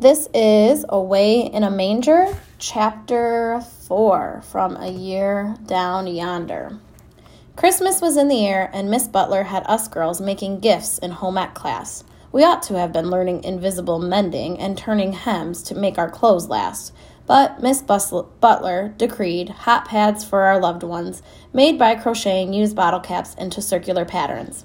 This is Away in a Manger, chapter 4 from A Year Down Yonder. Christmas was in the air, and Miss Butler had us girls making gifts in home ec class. We ought to have been learning invisible mending and turning hems to make our clothes last. But Miss Butler decreed hot pads for our loved ones, made by crocheting used bottle caps into circular patterns.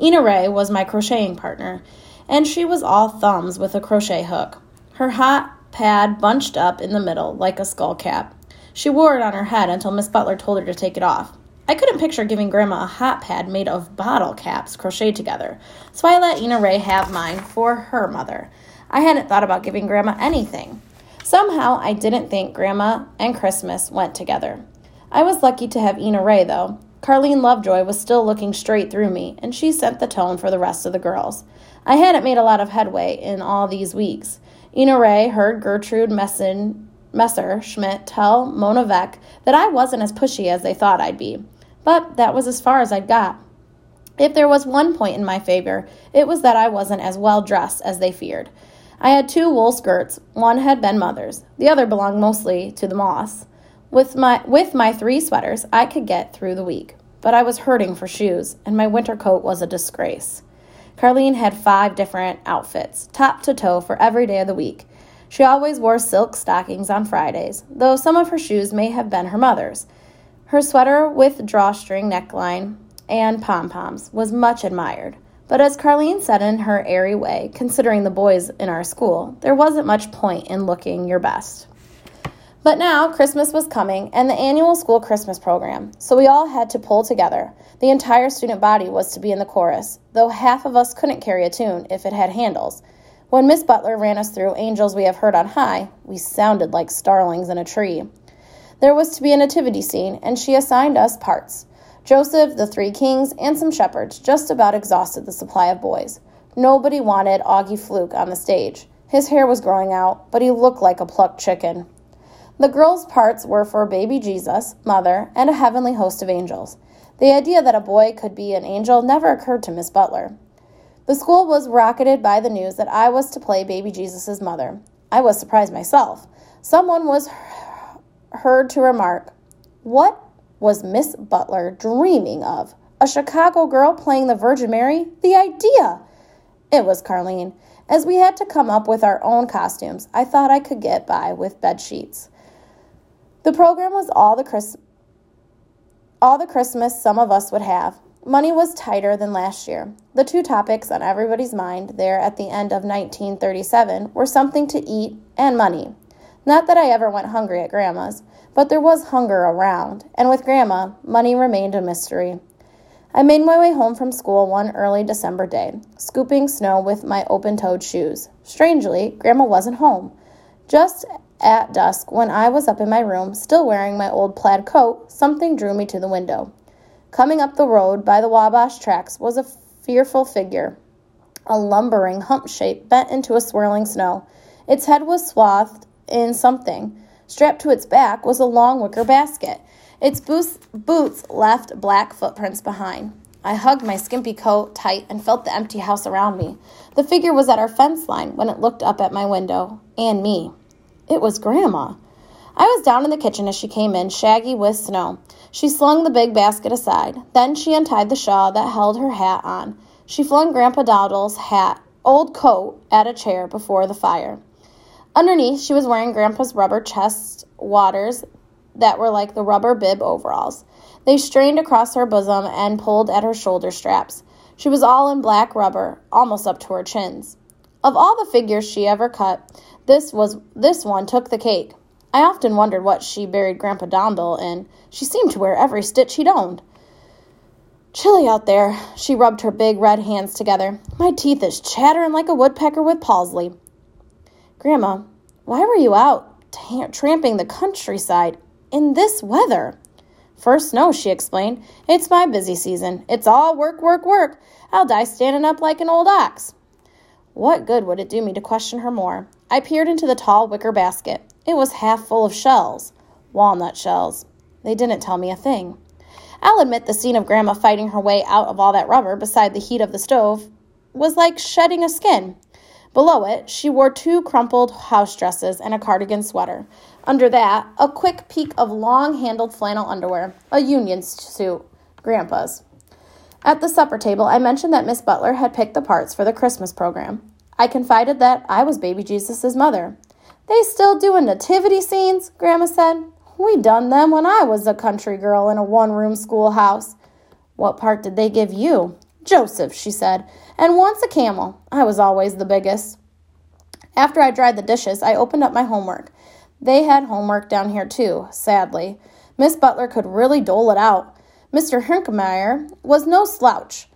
Ina Ray was my crocheting partner, and she was all thumbs with a crochet hook. Her hot pad bunched up in the middle like a skull cap. She wore it on her head until Miss Butler told her to take it off. I couldn't picture giving Grandma a hot pad made of bottle caps crocheted together, so I let Ina Ray have mine for her mother. I hadn't thought about giving Grandma anything. Somehow, I didn't think Grandma and Christmas went together. I was lucky to have Ina Ray, though. Carleen Lovejoy was still looking straight through me, and she set the tone for the rest of the girls. I hadn't made a lot of headway in all these weeks. Ina Ray heard Gertrude Messin, Messerschmidt tell Mona Veck that I wasn't as pushy as they thought I'd be. But that was as far as I'd got. If there was one point in my favor, it was that I wasn't as well dressed as they feared. I had two wool skirts. One had been mother's. The other belonged mostly to the moss. With my with my three sweaters, I could get through the week, but I was hurting for shoes, and my winter coat was a disgrace. Carleen had five different outfits, top to toe, for every day of the week. She always wore silk stockings on Fridays, though some of her shoes may have been her mother's. Her sweater with drawstring neckline and pom poms was much admired. But as Carleen said in her airy way, considering the boys in our school, there wasn't much point in looking your best. But now Christmas was coming and the annual school Christmas program, so we all had to pull together. The entire student body was to be in the chorus, though half of us couldn't carry a tune if it had handles. When Miss Butler ran us through Angels We Have Heard on High, we sounded like starlings in a tree. There was to be a nativity scene, and she assigned us parts. Joseph, the three kings, and some shepherds just about exhausted the supply of boys. Nobody wanted Augie Fluke on the stage. His hair was growing out, but he looked like a plucked chicken. The girls' parts were for baby Jesus, mother, and a heavenly host of angels. The idea that a boy could be an angel never occurred to Miss Butler. The school was rocketed by the news that I was to play baby Jesus' mother. I was surprised myself. Someone was heard to remark, What was Miss Butler dreaming of? A Chicago girl playing the Virgin Mary? The idea! It was Carleen. As we had to come up with our own costumes, I thought I could get by with bed sheets. The program was all the Chris- all the Christmas some of us would have. Money was tighter than last year. The two topics on everybody's mind there at the end of 1937 were something to eat and money. Not that I ever went hungry at Grandma's, but there was hunger around, and with Grandma, money remained a mystery. I made my way home from school one early December day, scooping snow with my open toed shoes. Strangely, Grandma wasn't home. Just at dusk, when I was up in my room, still wearing my old plaid coat, something drew me to the window. Coming up the road by the Wabash tracks was a fearful figure, a lumbering hump shape bent into a swirling snow. Its head was swathed in something. Strapped to its back was a long wicker basket. Its boots, boots left black footprints behind. I hugged my skimpy coat tight and felt the empty house around me. The figure was at our fence line when it looked up at my window, and me. It was Grandma. I was down in the kitchen as she came in, shaggy with snow. She slung the big basket aside. Then she untied the shawl that held her hat on. She flung Grandpa Dowdel's hat, old coat, at a chair before the fire. Underneath, she was wearing Grandpa's rubber chest waders that were like the rubber bib overalls. They strained across her bosom and pulled at her shoulder straps. She was all in black rubber, almost up to her chins. Of all the figures she ever cut, this was this one took the cake. I often wondered what she buried Grandpa Dowdel in. She seemed to wear every stitch he'd owned. Chilly out there, she rubbed her big red hands together. My teeth is chattering like a woodpecker with palsy. Grandma, why were you out t- tramping the countryside in this weather? First snow, she explained. It's my busy season. It's all work, work, work. I'll die standing up like an old ox. What good would it do me to question her more? I peered into the tall wicker basket. It was half full of shells, walnut shells. They didn't tell me a thing. I'll admit the scene of Grandma fighting her way out of all that rubber beside the heat of the stove was like shedding a skin. Below it, she wore two crumpled house dresses and a cardigan sweater. Under that, a quick peek of long handled flannel underwear, a union suit, Grandpa's. At the supper table, I mentioned that Miss Butler had picked the parts for the Christmas program. I confided that I was baby Jesus' mother. They still doing nativity scenes? Grandma said. We done them when I was a country girl in a one room schoolhouse. What part did they give you? Joseph, she said, and once a camel. I was always the biggest. After I dried the dishes, I opened up my homework. They had homework down here too, sadly. Miss Butler could really dole it out. Mr. Hinkemeyer was no slouch.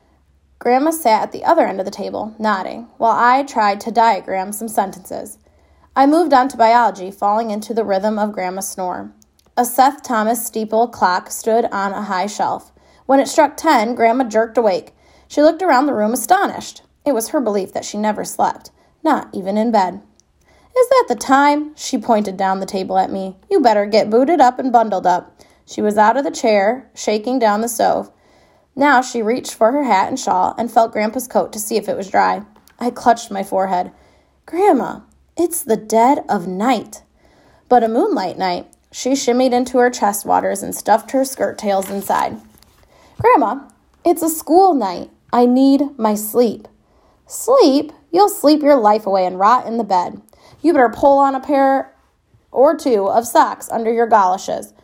Grandma sat at the other end of the table, nodding, while I tried to diagram some sentences. I moved on to biology, falling into the rhythm of Grandma's snore. A Seth Thomas steeple clock stood on a high shelf. When it struck ten, Grandma jerked awake. She looked around the room astonished. It was her belief that she never slept, not even in bed. Is that the time? She pointed down the table at me. You better get booted up and bundled up. She was out of the chair, shaking down the stove. Now she reached for her hat and shawl and felt Grandpa's coat to see if it was dry. I clutched my forehead. Grandma, it's the dead of night. But a moonlight night. She shimmied into her chest waders and stuffed her skirt tails inside. Grandma, it's a school night. I need my sleep. Sleep? You'll sleep your life away and rot in the bed. You better pull on a pair or two of socks under your galoshes.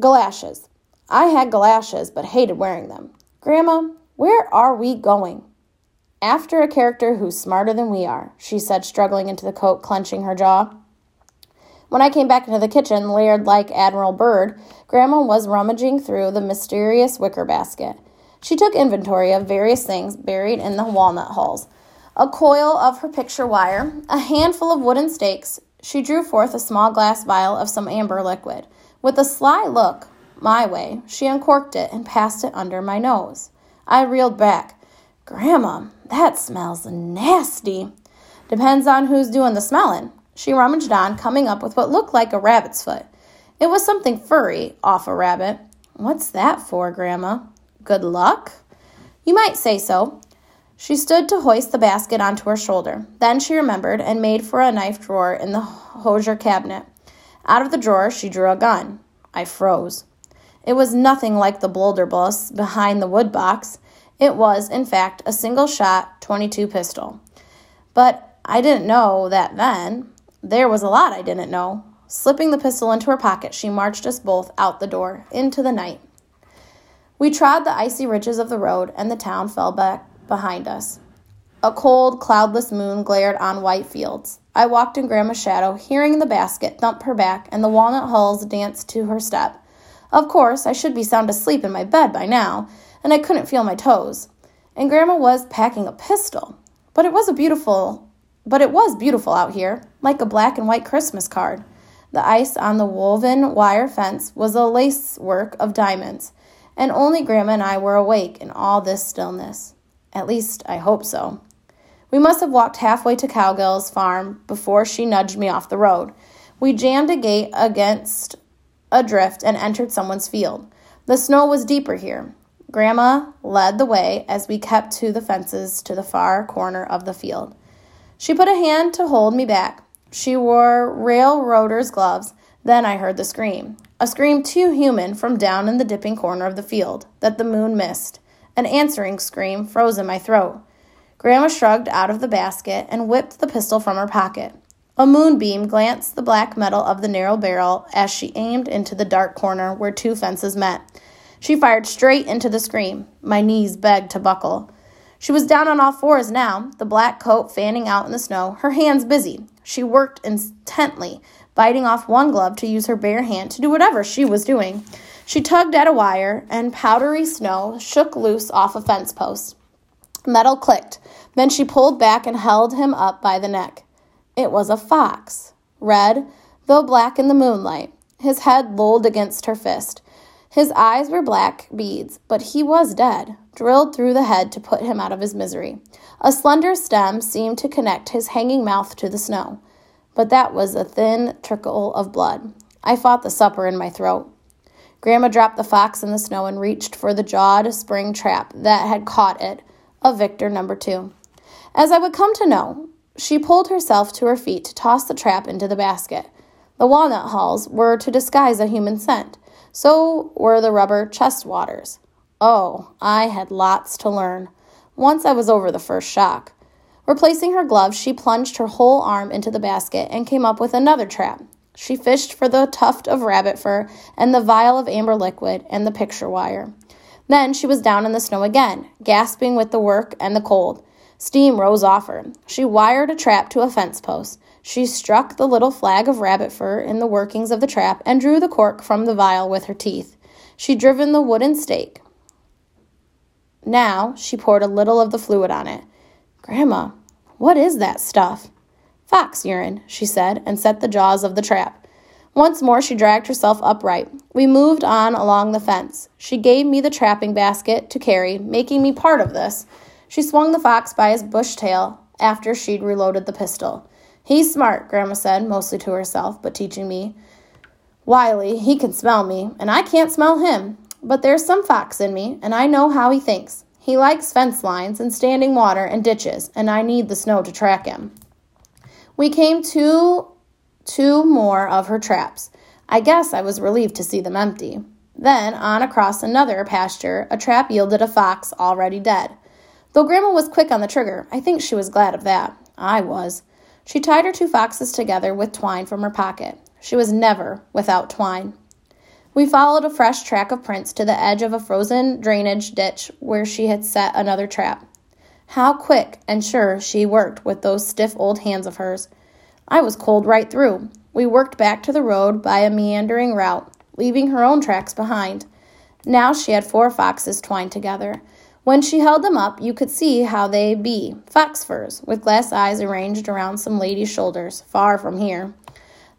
Galoshes. I had galoshes but hated wearing them. Grandma, where are we going? After a character who's smarter than we are, she said, struggling into the coat, clenching her jaw. When I came back into the kitchen, layered like Admiral Byrd, Grandma was rummaging through the mysterious wicker basket. She took inventory of various things buried in the walnut hulls. A coil of her picture wire, a handful of wooden stakes. She drew forth a small glass vial of some amber liquid. With a sly look my way, she uncorked it and passed it under my nose. I reeled back. Grandma, that smells nasty. Depends on who's doing the smelling. She rummaged on, coming up with what looked like a rabbit's foot. It was something furry off a rabbit. What's that for, Grandma? Good luck? You might say so. She stood to hoist the basket onto her shoulder. Then she remembered and made for a knife drawer in the Hoosier cabinet. Out of the drawer, she drew a gun. I froze. It was nothing like the blunderbuss behind the wood box. It was, in fact, a single shot 22 pistol. But I didn't know that then. There was a lot I didn't know. Slipping the pistol into her pocket, she marched us both out the door, into the night. We trod the icy ridges of the road, and the town fell back behind us. A cold, cloudless moon glared on white fields. I walked in Grandma's shadow, hearing the basket thump her back and the walnut hulls dance to her step. Of course, I should be sound asleep in my bed by now, and I couldn't feel my toes. And Grandma was packing a pistol. But it was a beautiful but it was beautiful out here, like a black and white Christmas card. The ice on the woven wire fence was a lacework of diamonds, and only Grandma and I were awake in all this stillness. At least, I hope so. We must have walked halfway to Cowgill's farm before she nudged me off the road. We jammed a gate against a drift and entered someone's field. The snow was deeper here. Grandma led the way as we kept to the fences to the far corner of the field. She put a hand to hold me back. She wore railroader's gloves. Then I heard the scream. A scream too human from down in the dipping corner of the field that the moon missed. An answering scream froze in my throat. Grandma shrugged out of the basket and whipped the pistol from her pocket. A moonbeam glanced the black metal of the narrow barrel as she aimed into the dark corner where two fences met. She fired straight into the scream. My knees begged to buckle. She was down on all fours now, the black coat fanning out in the snow, her hands busy. She worked intently, biting off one glove to use her bare hand to do whatever she was doing. She tugged at a wire, and powdery snow shook loose off a fence post. Metal clicked. Then she pulled back and held him up by the neck. It was a fox, red, though black in the moonlight. His head lolled against her fist. His eyes were black beads, but he was dead, drilled through the head to put him out of his misery. A slender stem seemed to connect his hanging mouth to the snow, but that was a thin trickle of blood. I fought the supper in my throat. Grandma dropped the fox in the snow and reached for the jawed spring trap that had caught it, a victor number two. As I would come to know, she pulled herself to her feet to toss the trap into the basket. The walnut hulls were to disguise a human scent. So were the rubber chest waders. Oh, I had lots to learn. Once I was over the first shock. Replacing her gloves, she plunged her whole arm into the basket and came up with another trap. She fished for the tuft of rabbit fur and the vial of amber liquid and the picture wire. Then she was down in the snow again, gasping with the work and the cold. Steam rose off her. She wired a trap to a fence post. She struck the little flag of rabbit fur in the workings of the trap and drew the cork from the vial with her teeth. She driven the wooden stake. Now she poured a little of the fluid on it. Grandma, what is that stuff? Fox urine, she said, and set the jaws of the trap. Once more she dragged herself upright. We moved on along the fence. She gave me the trapping basket to carry, making me part of this. She swung the fox by his bush tail after she'd reloaded the pistol. He's smart, Grandma said, mostly to herself, but teaching me. Wiley, he can smell me, and I can't smell him. But there's some fox in me, and I know how he thinks. He likes fence lines and standing water and ditches, and I need the snow to track him. We came to two more of her traps. I guess I was relieved to see them empty. Then, on across another pasture, a trap yielded a fox already dead. Though Grandma was quick on the trigger, I think she was glad of that. I was. She tied her two foxes together with twine from her pocket. She was never without twine. We followed a fresh track of prints to the edge of a frozen drainage ditch where she had set another trap. How quick and sure she worked with those stiff old hands of hers. I was cold right through. We worked back to the road by a meandering route, leaving her own tracks behind. Now she had four foxes twined together. When she held them up, you could see how they be fox furs, with glass eyes arranged around some lady's shoulders, far from here.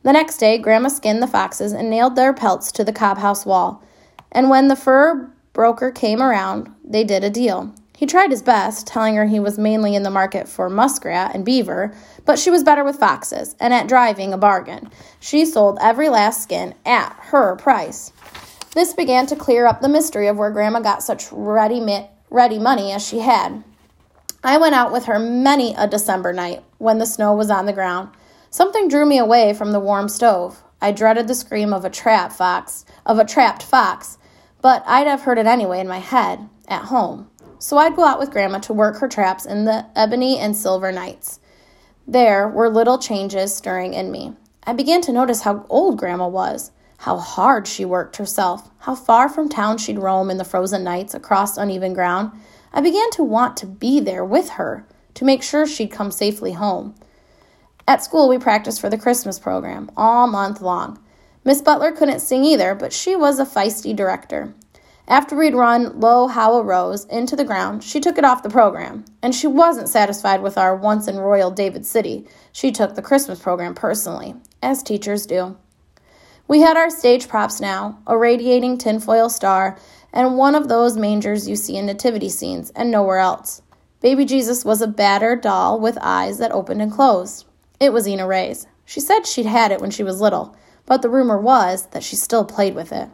The next day, Grandma skinned the foxes and nailed their pelts to the cob house wall. And when the fur broker came around, they did a deal. He tried his best, telling her he was mainly in the market for muskrat and beaver, but she was better with foxes and at driving a bargain. She sold every last skin at her price. This began to clear up the mystery of where Grandma got such ready ready money as she had. I went out with her many a December night when the snow was on the ground. Something drew me away from the warm stove. I dreaded the scream of a trap fox, of a trapped fox, but I'd have heard it anyway in my head at home. So I'd go out with Grandma to work her traps in the ebony and silver nights. There were little changes stirring in me. I began to notice how old Grandma was how hard she worked herself, how far from town she'd roam in the frozen nights across uneven ground. I began to want to be there with her, to make sure she'd come safely home. At school, we practiced for the Christmas program all month long. Miss Butler couldn't sing either, but she was a feisty director. After we'd run Lo How a Rose into the ground, she took it off the program. And she wasn't satisfied with our once in Royal David City. She took the Christmas program personally, as teachers do. We had our stage props now a radiating tinfoil star and one of those mangers you see in nativity scenes and nowhere else. Baby Jesus was a battered doll with eyes that opened and closed. It was Ina Ray's. She said she'd had it when she was little, but the rumor was that she still played with it.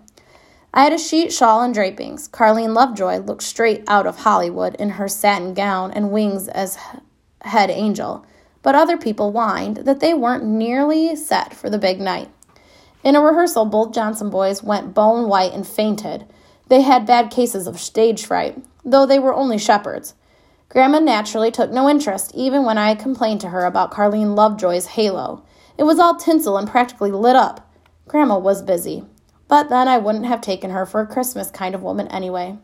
I had a sheet shawl and drapings. Carleen Lovejoy looked straight out of Hollywood in her satin gown and wings as head angel, but other people whined that they weren't nearly set for the big night. In a rehearsal, both Johnson boys went bone white and fainted. They had bad cases of stage fright, though they were only shepherds. Grandma naturally took no interest, even when I complained to her about Carleen Lovejoy's halo. It was all tinsel and practically lit up. Grandma was busy. But then I wouldn't have taken her for a Christmas kind of woman anyway.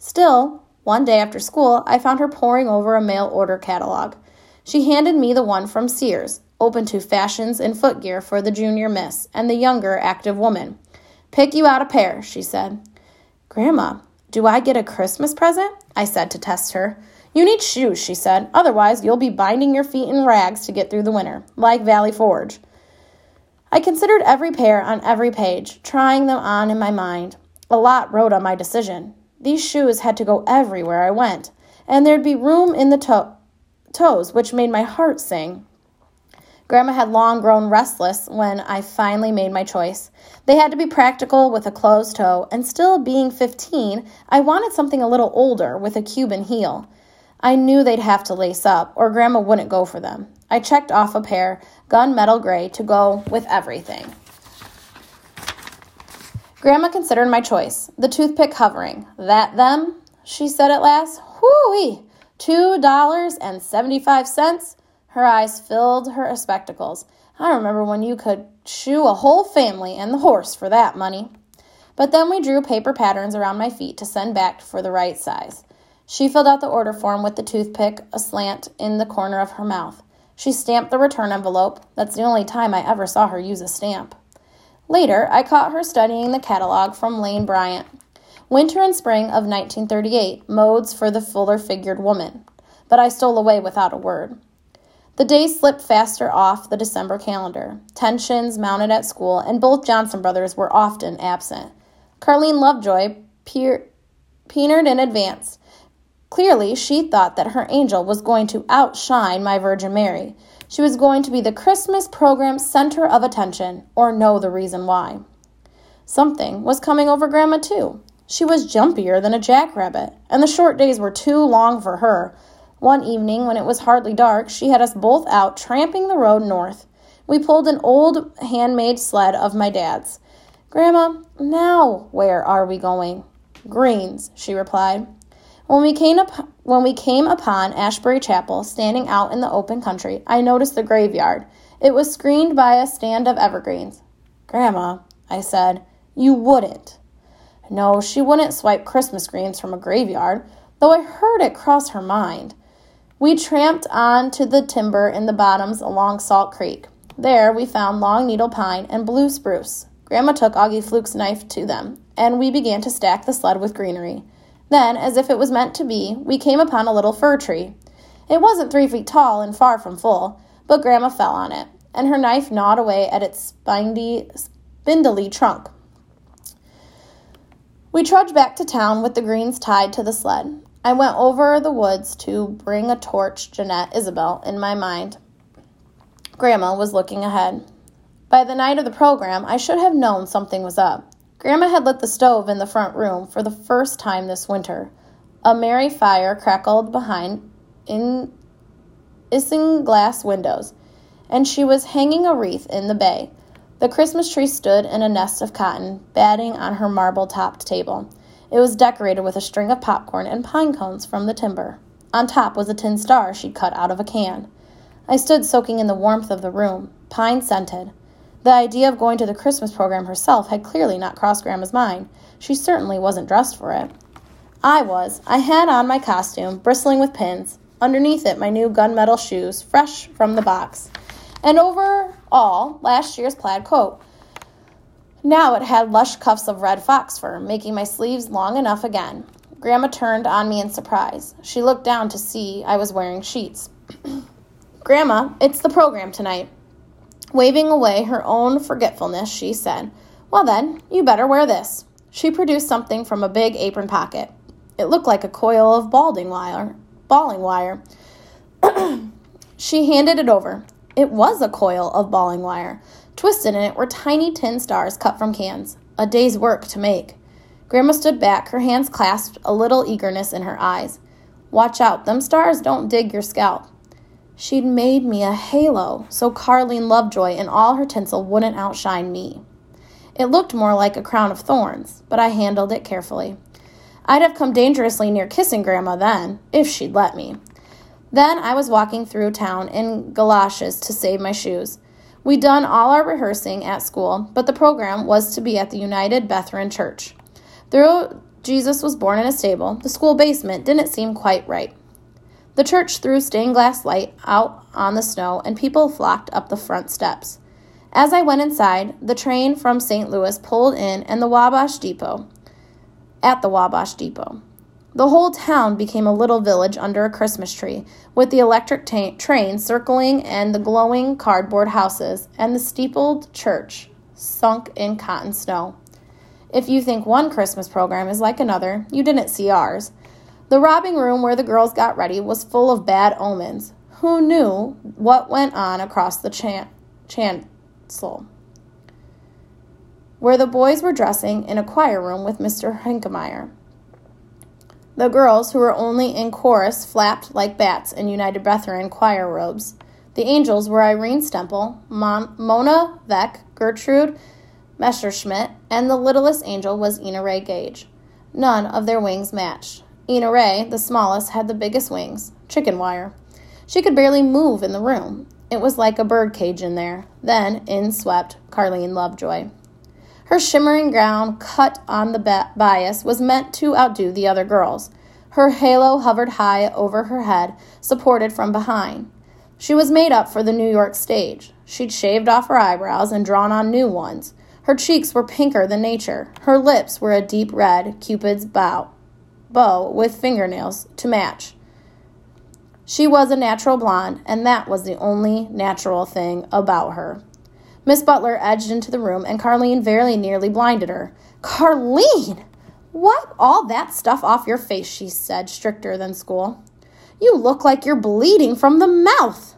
Still, one day after school, I found her poring over a mail order catalog. She handed me the one from Sears, open to fashions and footgear for the junior miss and the younger active woman. Pick you out a pair, she said. Grandma, do I get a Christmas present? I said to test her. You need shoes, she said. Otherwise, you'll be binding your feet in rags to get through the winter, like Valley Forge. I considered every pair on every page, trying them on in my mind. A lot wrote on my decision. These shoes had to go everywhere I went, and there'd be room in the to- toes, which made my heart sing. Grandma had long grown restless when I finally made my choice. They had to be practical with a closed toe, and still being 15, I wanted something a little older with a Cuban heel. I knew they'd have to lace up, or Grandma wouldn't go for them. I checked off a pair, gunmetal gray, to go with everything. Grandma considered my choice, the toothpick hovering. That them? She said at last. Whoo-wee! $2.75? Her eyes filled her spectacles. I remember when you could shoe a whole family and the horse for that money. But then we drew paper patterns around my feet to send back for the right size. She filled out the order form with the toothpick aslant in the corner of her mouth. She stamped the return envelope. That's the only time I ever saw her use a stamp. Later, I caught her studying the catalog from Lane Bryant. Winter and spring of 1938, modes for the fuller figured woman. But I stole away without a word. The days slipped faster off the December calendar. Tensions mounted at school, and both Johnson brothers were often absent. Carleen Lovejoy peer- peenered in advance. Clearly, she thought that her angel was going to outshine my Virgin Mary. She was going to be the Christmas program's center of attention, or know the reason why. Something was coming over Grandma, too. She was jumpier than a jackrabbit, and the short days were too long for her. One evening, when it was hardly dark, she had us both out tramping the road north. We pulled an old handmade sled of my dad's. Grandma, now where are we going? Greens, she replied. When we came up when we came upon Ashbury Chapel, standing out in the open country, I noticed the graveyard. It was screened by a stand of evergreens. Grandma, I said, you wouldn't. No, she wouldn't swipe Christmas greens from a graveyard, though I heard it cross her mind. We tramped on to the timber in the bottoms along Salt Creek. There we found long needle pine and blue spruce. Grandma took Augie Fluke's knife to them, and we began to stack the sled with greenery. Then, as if it was meant to be, we came upon a little fir tree. It wasn't three feet tall and far from full, but Grandma fell on it, and her knife gnawed away at its spiny, spindly trunk. We trudged back to town with the greens tied to the sled. I went over the woods to bring a torch, Jeanette, Isabel, in my mind. Grandma was looking ahead. By the night of the program, I should have known something was up. Grandma had lit the stove in the front room for the first time this winter. A merry fire crackled behind in isinglass windows, and she was hanging a wreath in the bay. The Christmas tree stood in a nest of cotton, batting on her marble topped table. It was decorated with a string of popcorn and pine cones from the timber. On top was a tin star she'd cut out of a can. I stood soaking in the warmth of the room, pine scented. The idea of going to the Christmas program herself had clearly not crossed Grandma's mind. She certainly wasn't dressed for it. I was. I had on my costume, bristling with pins. Underneath it, my new gunmetal shoes, fresh from the box. And over all, last year's plaid coat. Now it had lush cuffs of red fox fur, making my sleeves long enough again. Grandma turned on me in surprise. She looked down to see I was wearing sheets. Grandma, it's the program tonight. Waving away her own forgetfulness, she said, Well then, you better wear this. She produced something from a big apron pocket. It looked like a coil of balding wire. Balling wire. she handed it over. It was a coil of balling wire. Twisted in it were tiny tin stars cut from cans, a day's work to make. Grandma stood back, her hands clasped, a little eagerness in her eyes. Watch out, them stars don't dig your scalp. She'd made me a halo so Carlene Lovejoy and all her tinsel wouldn't outshine me. It looked more like a crown of thorns, but I handled it carefully. I'd have come dangerously near kissing Grandma then, if she'd let me. Then I was walking through town in galoshes to save my shoes. We'd done all our rehearsing at school, but the program was to be at the United Brethren Church. Though Jesus was born in a stable, the school basement didn't seem quite right. The church threw stained glass light out on the snow, and people flocked up the front steps. As I went inside, the train from St. Louis pulled in and the Wabash Depot. At the Wabash Depot. The whole town became a little village under a Christmas tree, with the electric train circling and the glowing cardboard houses and the steepled church sunk in cotton snow. If you think one Christmas program is like another, you didn't see ours. The robbing room where the girls got ready was full of bad omens. Who knew what went on across the chan- chancel? Where the boys were dressing in a choir room with Mr. Hinkemeyer. The girls, who were only in chorus, flapped like bats in United Brethren choir robes. The angels were Irene Stemple, Mon- Mona Veck, Gertrude Messerschmidt, and the littlest angel was Ina Ray Gage. None of their wings matched. Ina Ray, the smallest, had the biggest wings, chicken wire. She could barely move in the room. It was like a bird cage in there. Then in swept Carleen Lovejoy. Her shimmering gown, cut on the bias, was meant to outdo the other girls. Her halo hovered high over her head, supported from behind. She was made up for the New York stage. She'd shaved off her eyebrows and drawn on new ones. Her cheeks were pinker than nature. Her lips were a deep red, Cupid's bow, bow with fingernails to match. She was a natural blonde, and that was the only natural thing about her. Miss Butler edged into the room, and Carleen very nearly blinded her. Carleen! Wipe all that stuff off your face, she said, stricter than school. You look like you're bleeding from the mouth.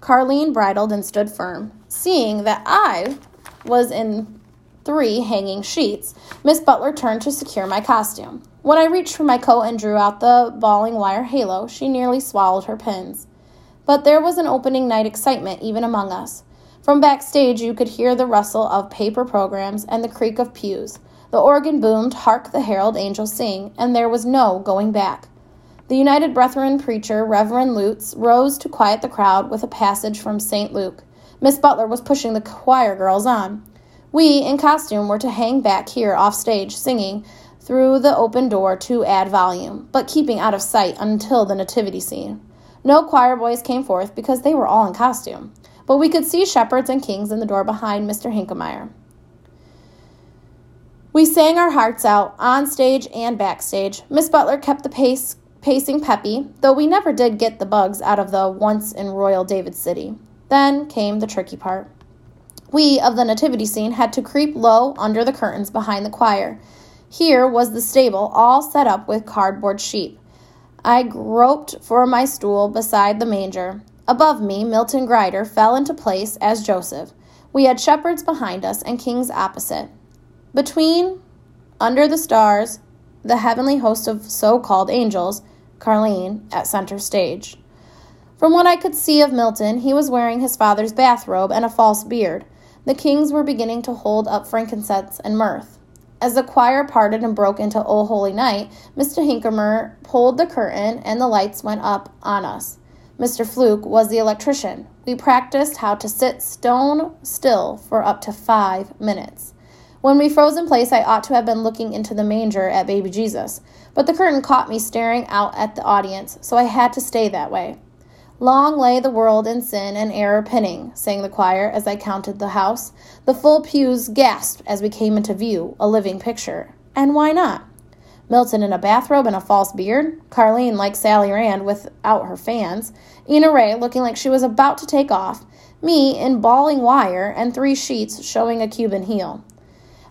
Carleen bridled and stood firm. Seeing that I was in three hanging sheets, Miss Butler turned to secure my costume. When I reached for my coat and drew out the balling wire halo, she nearly swallowed her pins. But there was an opening night excitement even among us. From backstage, you could hear the rustle of paper programs and the creak of pews. The organ boomed, Hark the Herald Angels Sing, and there was no going back. The United Brethren preacher, Reverend Lutz, rose to quiet the crowd with a passage from St. Luke. Miss Butler was pushing the choir girls on. We, in costume, were to hang back here off stage, singing through the open door to add volume, but keeping out of sight until the nativity scene. No choir boys came forth because they were all in costume, but we could see shepherds and kings in the door behind Mr. Hinkemeyer. We sang our hearts out on stage and backstage. Miss Butler kept the pace pacing peppy, though we never did get the bugs out of the once in royal David City. Then came the tricky part. We of the nativity scene had to creep low under the curtains behind the choir. Here was the stable all set up with cardboard sheep. I groped for my stool beside the manger. Above me, Milton Grider fell into place as Joseph. We had shepherds behind us and kings opposite. Between, under the stars, the heavenly host of so called angels, Carleen at center stage. From what I could see of Milton, he was wearing his father's bathrobe and a false beard. The kings were beginning to hold up frankincense and myrrh. As the choir parted and broke into O Holy Night, Mr. Hinkemeyer pulled the curtain and the lights went up on us. Mr. Fluke was the electrician. We practiced how to sit stone still for up to five minutes. When we froze in place, I ought to have been looking into the manger at baby Jesus, but the curtain caught me staring out at the audience, so I had to stay that way. Long lay the world in sin and error pinning, sang the choir as I counted the house. The full pews gasped as we came into view, a living picture. And why not? Milton in a bathrobe and a false beard, Carleen like Sally Rand without her fans, Ina Ray looking like she was about to take off, me in bawling wire and three sheets showing a Cuban heel.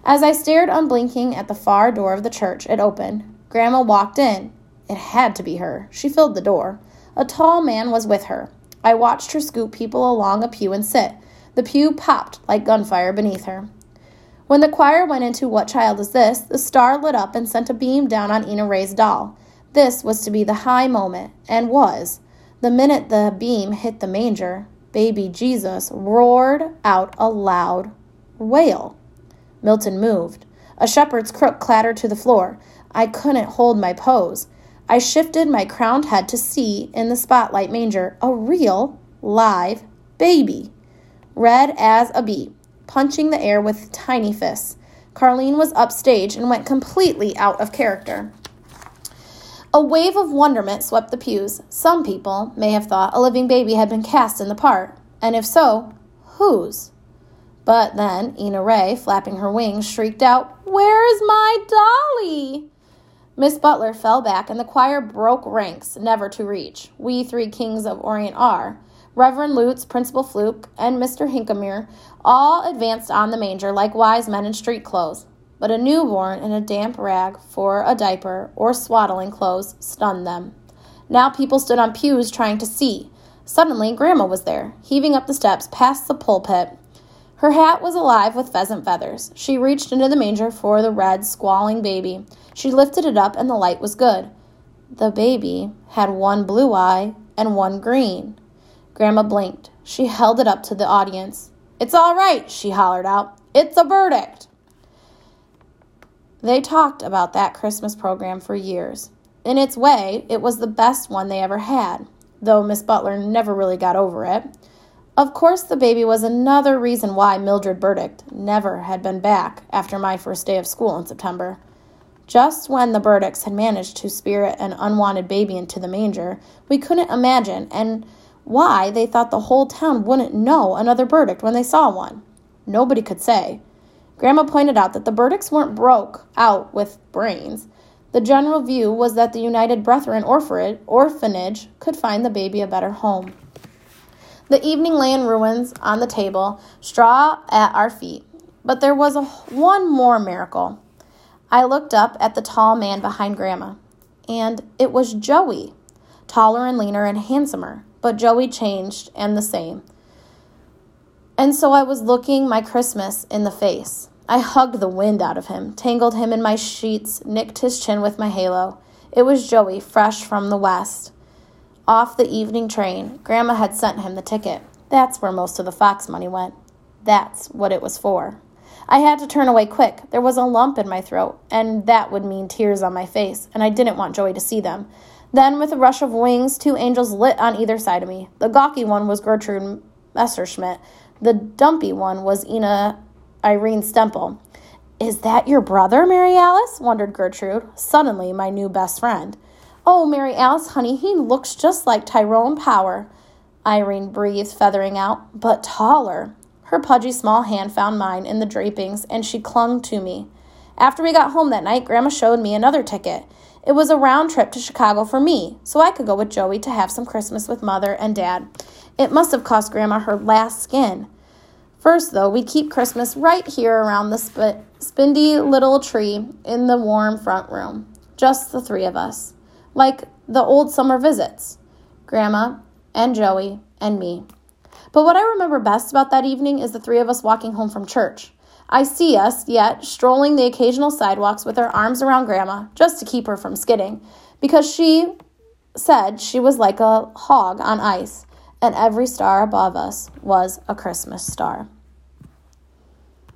As I stared unblinking at the far door of the church, it opened. Grandma walked in. It had to be her. She filled the door. A tall man was with her. I watched her scoop people along a pew and sit. The pew popped like gunfire beneath her. When the choir went into What Child Is This, the star lit up and sent a beam down on Ina Ray's doll. This was to be the high moment, and was. The minute the beam hit the manger, baby Jesus roared out a loud wail. Milton moved. A shepherd's crook clattered to the floor. I couldn't hold my pose. I shifted my crowned head to see in the spotlight manger a real, live baby, red as a bee, punching the air with tiny fists. Carleen was upstage and went completely out of character. A wave of wonderment swept the pews. Some people may have thought a living baby had been cast in the part, and if so, whose? But then Ina Ray, flapping her wings, shrieked out, Where is my dolly? Miss Butler fell back, and the choir broke ranks, never to reach. We three kings of Orient are. Reverend Lutz, Principal Fluke, and Mr. Hinkemeyer all advanced on the manger like wise men in street clothes. But a newborn in a damp rag for a diaper or swaddling clothes stunned them. Now people stood on pews trying to see. Suddenly, Grandma was there, heaving up the steps past the pulpit. Her hat was alive with pheasant feathers. She reached into the manger for the red, squalling baby. She lifted it up, and the light was good. The baby had one blue eye and one green. Grandma blinked. She held it up to the audience. It's all right, she hollered out. It's a Burdick. They talked about that Christmas program for years. In its way, it was the best one they ever had, though Miss Butler never really got over it. Of course, the baby was another reason why Mildred Burdick never had been back after my first day of school in September. Just when the Burdicks had managed to spirit an unwanted baby into the manger, we couldn't imagine and why they thought the whole town wouldn't know another Burdick when they saw one. Nobody could say. Grandma pointed out that the Burdicks weren't broke out with brains. The general view was that the United Brethren orphanage could find the baby a better home. The evening lay in ruins on the table, straw at our feet. But there was a, one more miracle. I looked up at the tall man behind Grandma, and it was Joey, taller and leaner and handsomer, but Joey changed and the same. And so I was looking my Christmas in the face. I hugged the wind out of him, tangled him in my sheets, nicked his chin with my halo. It was Joey, fresh from the west. Off the evening train, Grandma had sent him the ticket. That's where most of the Fox money went. That's what it was for. I had to turn away quick. There was a lump in my throat, and that would mean tears on my face, and I didn't want Joey to see them. Then, with a rush of wings, two angels lit on either side of me. The gawky one was Gertrude Messerschmidt. The dumpy one was Ina Irene Stemple. Is that your brother, Mary Alice? wondered Gertrude, suddenly my new best friend. Oh, Mary Alice, honey, he looks just like Tyrone Power, Irene breathed, feathering out, but taller. Her pudgy small hand found mine in the drapings, and she clung to me. After we got home that night, Grandma showed me another ticket. It was a round trip to Chicago for me, so I could go with Joey to have some Christmas with Mother and Dad. It must have cost Grandma her last skin. First, though, we keep Christmas right here around the sp- spindy little tree in the warm front room. Just the three of us like the old summer visits Grandma and Joey and me. But what I remember best about that evening is the three of us walking home from church. I see us, yet, strolling the occasional sidewalks with our arms around Grandma just to keep her from skidding, because she said she was like a hog on ice, and every star above us was a Christmas star.